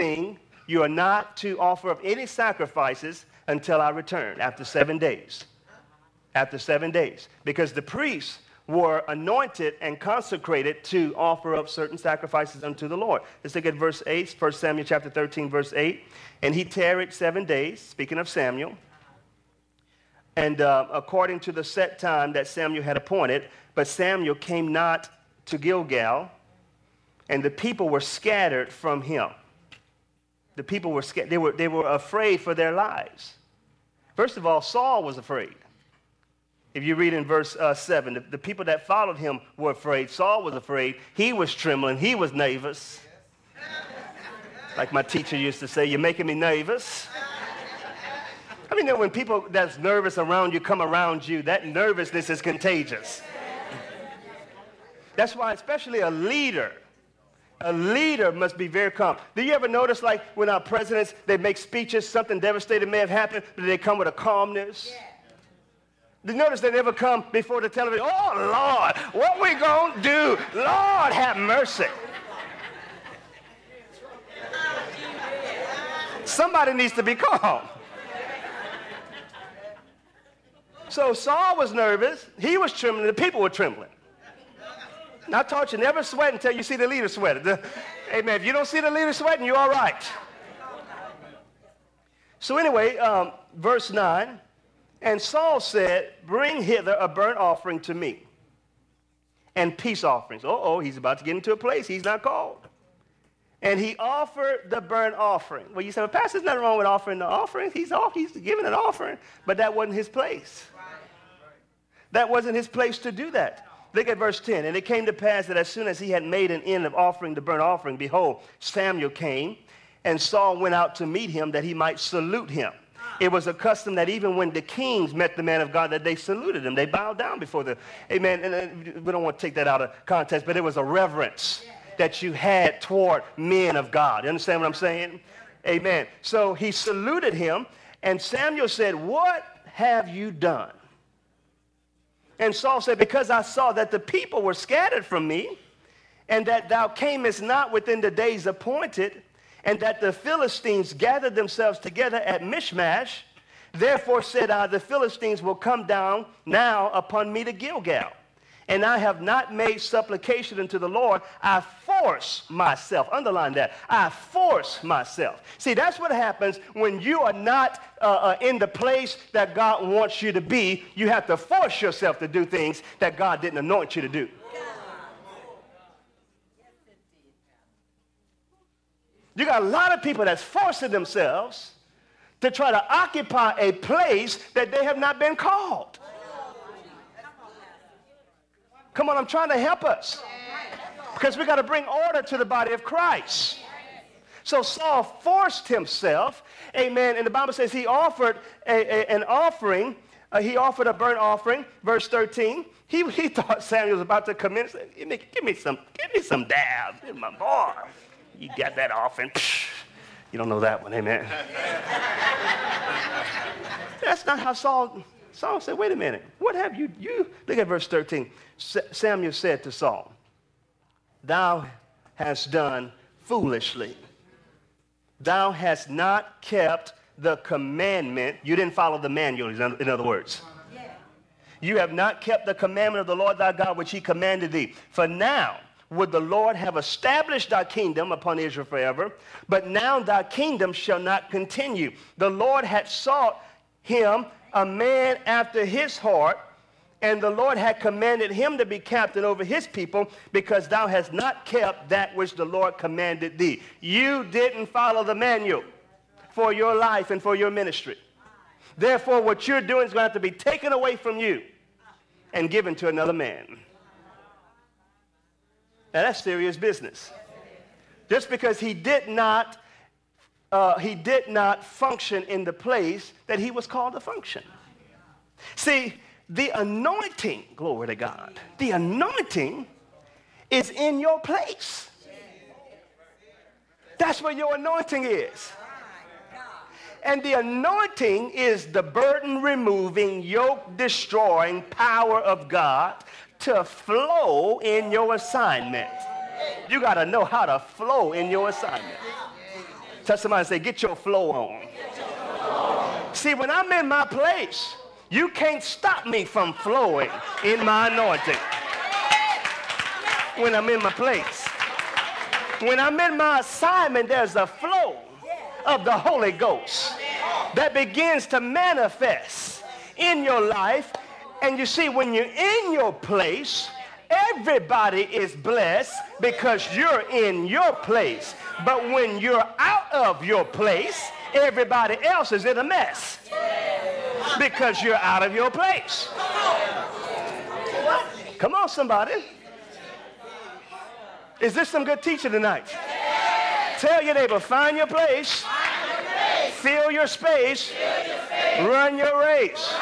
thing, you are not to offer up any sacrifices until I return after seven days. After seven days. Because the priests were anointed and consecrated to offer up certain sacrifices unto the Lord. Let's look at verse 8, 1 Samuel chapter 13, verse 8. And he tarried seven days, speaking of Samuel. And uh, according to the set time that Samuel had appointed, but Samuel came not to Gilgal, and the people were scattered from him. The people were scared. They were, they were afraid for their lives. First of all, Saul was afraid. If you read in verse uh, 7, the, the, people that followed him were afraid. Saul was afraid. He was trembling. He was nervous. Like my teacher used to say, You're making me nervous. I mean, when people that's nervous around you come around you, that nervousness is contagious. That's why, especially a leader, a leader must be very calm. Do you ever notice, like, when our presidents, they make speeches, something devastating may have happened, but they come with a calmness? Yeah. You notice they never come before the television. Oh, Lord, what we going to do? Lord, have mercy. Somebody needs to be calm. So Saul was nervous. He was trembling. The people were trembling. I taught you never sweat until you see the leader sweat. Amen. If you don't see the leader sweating, you're all right. So anyway, um, verse 9. And Saul said, Bring hither a burnt offering to me and peace offerings. Oh, oh, he's about to get into a place he's not called. And he offered the burnt offering. Well, you say, well, Pastor, there's nothing wrong with offering the offerings. He's, off, he's giving an offering, but that wasn't his place. That wasn't his place to do that. Look at verse 10. And it came to pass that as soon as he had made an end of offering the burnt offering, behold, Samuel came, and Saul went out to meet him that he might salute him ah. it was a custom that even when the kings met the man of God, that they saluted him. They bowed down before the, amen. And uh, we don't want to take that out of context, but it was a reverence that you had toward men of God. You understand what I'm saying? Amen. So he saluted him, and Samuel said, What have you done? And Saul said, Because I saw that the people were scattered from me, and that thou camest not within the days appointed, and that the Philistines gathered themselves together at Michmash, Therefore said I, the Philistines will come down now upon me to Gilgal. And I have not made supplication unto the Lord. I force myself. Underline that. I force myself. See, that's what happens when you are not uh, uh, in the place that God wants you to be. You have to force yourself to do things that God didn't anoint you to do. You got a lot of people that's forcing themselves to try to occupy a place that they have not been called. Come on, I'm trying to help us. Because we got to bring order to the body of Christ. So Saul forced himself, amen. And the Bible says he offered a, a, an offering. Uh, he offered a burnt offering, verse 13. He, he thought Samuel was about to say, give me, give me some, give me some dab, my boy you got that off and psh, you don't know that one, amen. That's not how Saul, Saul said, wait a minute, what have you, you, look at verse 13. Samuel said to Saul, thou hast done foolishly. Thou hast not kept the commandment. You didn't follow the manual, in other words. You have not kept the commandment of the Lord thy God, which he commanded thee. For now, would the Lord have established thy kingdom upon Israel forever, but now thy kingdom shall not continue. The Lord had sought him a man after his heart, and the Lord had commanded him to be captain over his people because thou hast not kept that which the Lord commanded thee. You didn't follow the manual for your life and for your ministry. Therefore, what you're doing is going to have to be taken away from you and given to another man. Now that's serious business. Just because he did not, uh, he did not function in the place that he was called to function. See, the anointing, glory to God, the anointing is in your place. That's where your anointing is. And the anointing is the burden removing, yoke destroying power of God to flow in your assignment. You got to know how to flow in your assignment. Touch somebody say, get your flow on. See, when I'm in my place, you can't stop me from flowing in my anointing. When I'm in my place. When I'm in my assignment, there's a flow of the Holy Ghost that begins to manifest in your life. And you see, when you're in your place, everybody is blessed because you're in your place. But when you're out of your place, everybody else is in a mess because you're out of your place. Come on, somebody. Is this some good teaching tonight? Tell your neighbor, find your place, fill your space, run your race.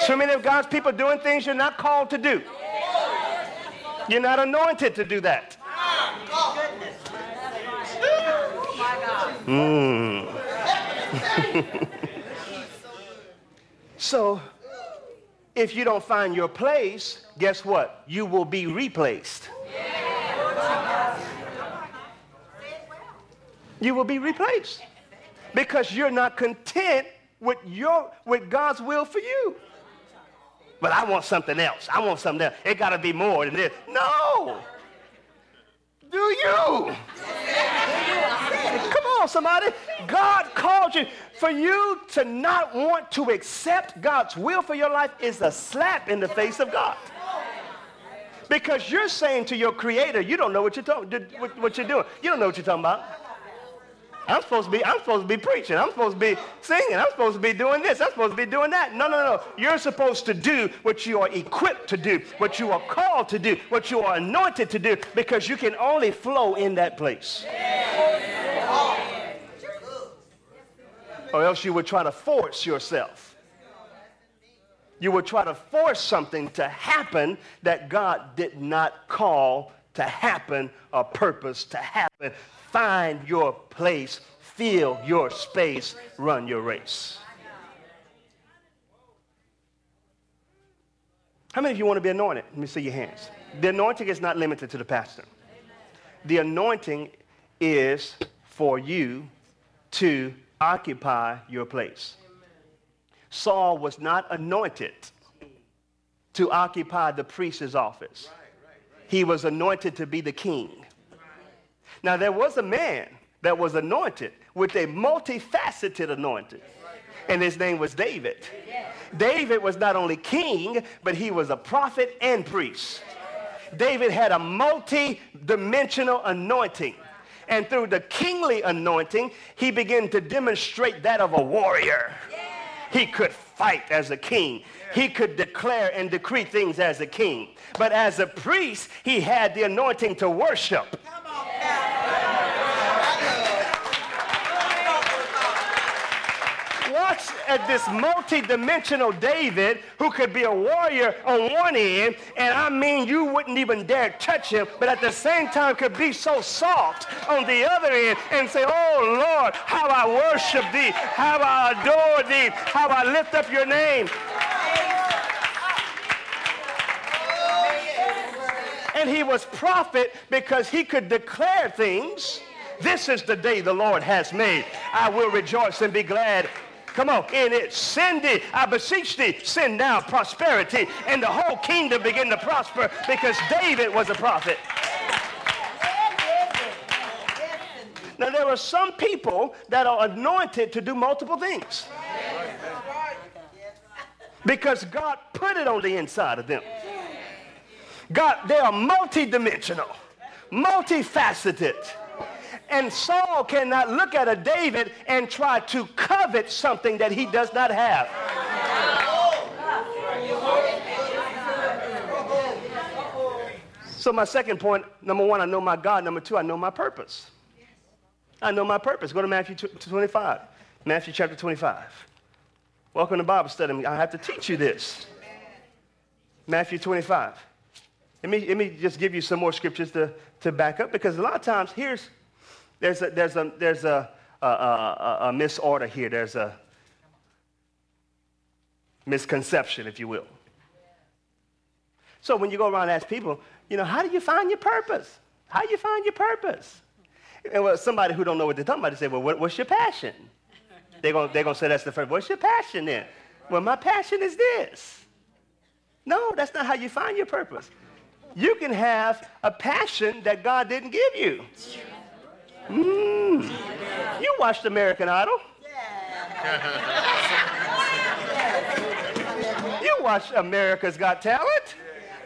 So many of God's people doing things you're not called to do. You're not anointed to do that. Mm. so, if you don't find your place, guess what? You will be replaced. You will be replaced because you're not content with your with God's will for you. But I want something else. I want something else. It got to be more than this. No. Do you? On, somebody. God called you. For you to not want to accept God's will for your life is a slap in the face of God. Because you're saying to your creator, you don't know what you're, talking, what you're doing. You don't know what you're talking about. I'm supposed to be, I'm supposed to be preaching. I'm supposed to be singing. I'm supposed to be doing this. I'm supposed to be doing that. No, no, no. You're supposed to do what you are equipped to do, what you are called to do, what you are anointed to do, because you can only flow in that place. Or else you would try to force yourself. You would try to force something to happen that God did not call to happen or purpose to happen Find your place, fill your space, run your race. How many of you want to be anointed? Let me see your hands. The anointing is not limited to the pastor. The anointing is for you to occupy your place. Saul was not anointed to occupy the priest's office. He was anointed to be the king. Now, there was a man that was anointed with a multifaceted anointing, and his name was David. David was not only king, but he was a prophet and priest. David had a multi dimensional anointing. And through the kingly anointing, he began to demonstrate that of a warrior. He could fight as a king. He could declare and decree things as a king. But as a priest, he had the anointing to worship. Watch at this multi-dimensional David who could be a warrior on one end, and I mean you wouldn't even dare touch him, but at the same time could be so soft on the other end and say, Oh Lord, how I worship thee, how I adore thee, how I lift up your name. And he was prophet because he could declare things. This is the day the Lord has made. I will rejoice and be glad. Come on, in it. Send thee, I beseech thee, send now prosperity. And the whole kingdom begin to prosper because David was a prophet. Now, there are some people that are anointed to do multiple things because God put it on the inside of them. God, they are multidimensional, multifaceted. And Saul cannot look at a David and try to covet something that he does not have. So my second point, number one, I know my God. Number two, I know my purpose. I know my purpose. Go to Matthew 25. Matthew chapter 25. Welcome to Bible study. I have to teach you this. Matthew 25. Let me, let me just give you some more scriptures to, to back up because a lot of times here's, there's a, there's a, there's a, a, a, a misorder here. There's a misconception, if you will. So when you go around and ask people, you know, how do you find your purpose? How do you find your purpose? And well, somebody who don't know what they're talking about, they say, well, what, what's your passion? They're going they're gonna say that's the first. What's your passion then? Well, my passion is this. No, that's not how you find your purpose. You can have a passion that God didn't give you. Mm. You watched American Idol. you watched America's Got Talent.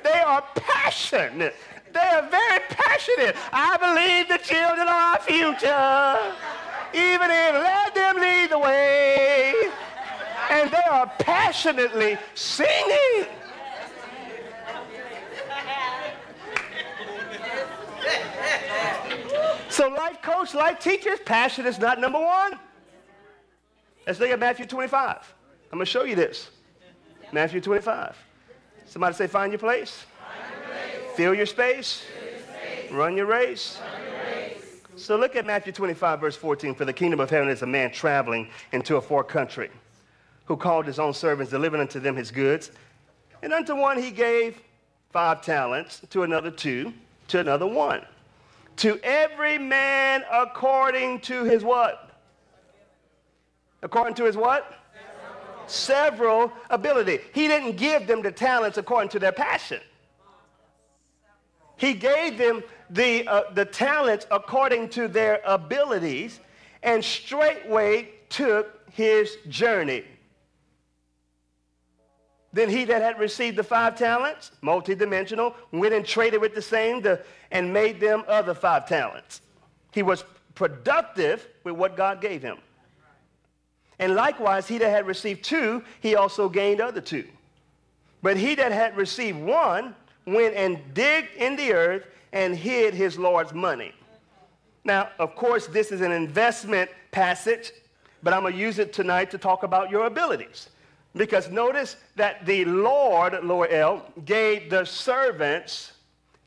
They are passionate. They are very passionate. I believe the children are our future. Even if let them lead the way. And they are passionately singing. So life coach, life teachers, passion is not number one. Let's look at Matthew 25. I'm going to show you this. Matthew 25. Somebody say, find your place. Find your place. Fill your space. Fill your space. Run, your race. Run your race. So look at Matthew 25, verse 14. For the kingdom of heaven is a man traveling into a far country who called his own servants, delivered unto them his goods. And unto one he gave five talents, to another two, to another one to every man according to his what? According to his what? Several. Ability. He didn't give them the talents according to their passion. He gave them the, uh, the talents according to their abilities and straightway took his journey. Then he that had received the five talents, multidimensional, went and traded with the same and made them other five talents. He was productive with what God gave him. And likewise, he that had received two, he also gained other two. But he that had received one went and digged in the earth and hid his Lord's money. Now, of course, this is an investment passage, but I'm going to use it tonight to talk about your abilities. Because notice that the Lord, lower L, gave the servants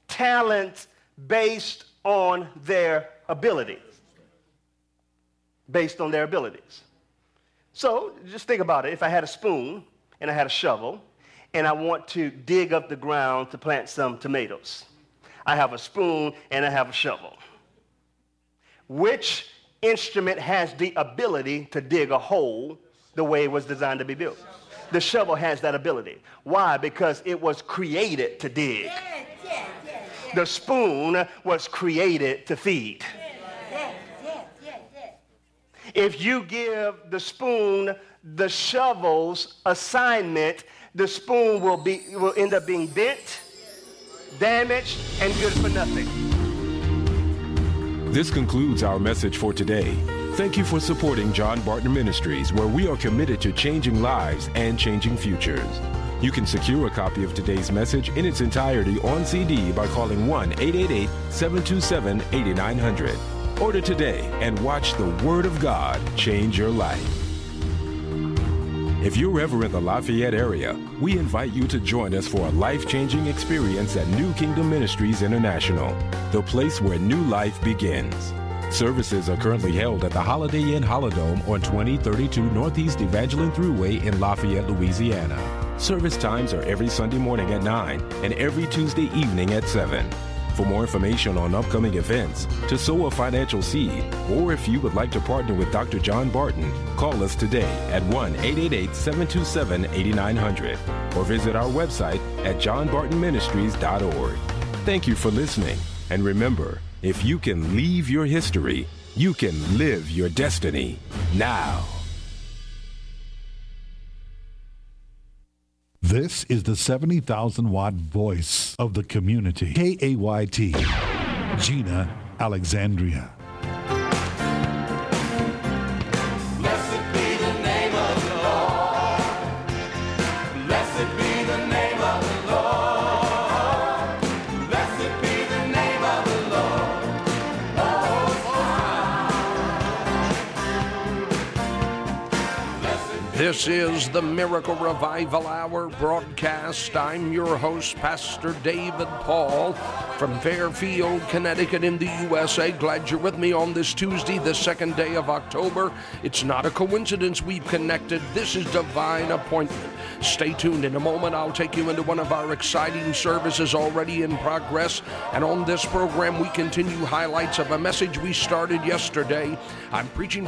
talents based on their abilities. Based on their abilities. So just think about it. If I had a spoon and I had a shovel and I want to dig up the ground to plant some tomatoes, I have a spoon and I have a shovel. Which instrument has the ability to dig a hole the way it was designed to be built? The shovel has that ability. Why? Because it was created to dig. Yes, yes, yes, the spoon was created to feed. If you give the spoon the shovel's assignment, the spoon will, be, will end up being bent, damaged, and good for nothing. This concludes our message for today. Thank you for supporting John Barton Ministries, where we are committed to changing lives and changing futures. You can secure a copy of today's message in its entirety on CD by calling 1 888 727 8900. Order today and watch the Word of God change your life. If you're ever in the Lafayette area, we invite you to join us for a life changing experience at New Kingdom Ministries International, the place where new life begins. Services are currently held at the Holiday Inn Holidome on 2032 Northeast Evangeline Thruway in Lafayette, Louisiana. Service times are every Sunday morning at 9 and every Tuesday evening at 7. For more information on upcoming events, to sow a financial seed, or if you would like to partner with Dr. John Barton, call us today at 1 888 727 8900 or visit our website at johnbartonministries.org. Thank you for listening, and remember, if you can leave your history, you can live your destiny now. This is the 70,000 watt voice of the community. KAYT, Jena Alexandria. This is the Miracle Revival Hour broadcast. I'm your host, Pastor David Paul. from Fairfield, Connecticut, in the USA. Glad you're with me on this Tuesday, the second day of October. It's not a coincidence we've connected. This is divine appointment. Stay tuned. In a moment, I'll take you into one of our exciting services already in progress. And on this program, we continue highlights of a message we started yesterday. I'm preaching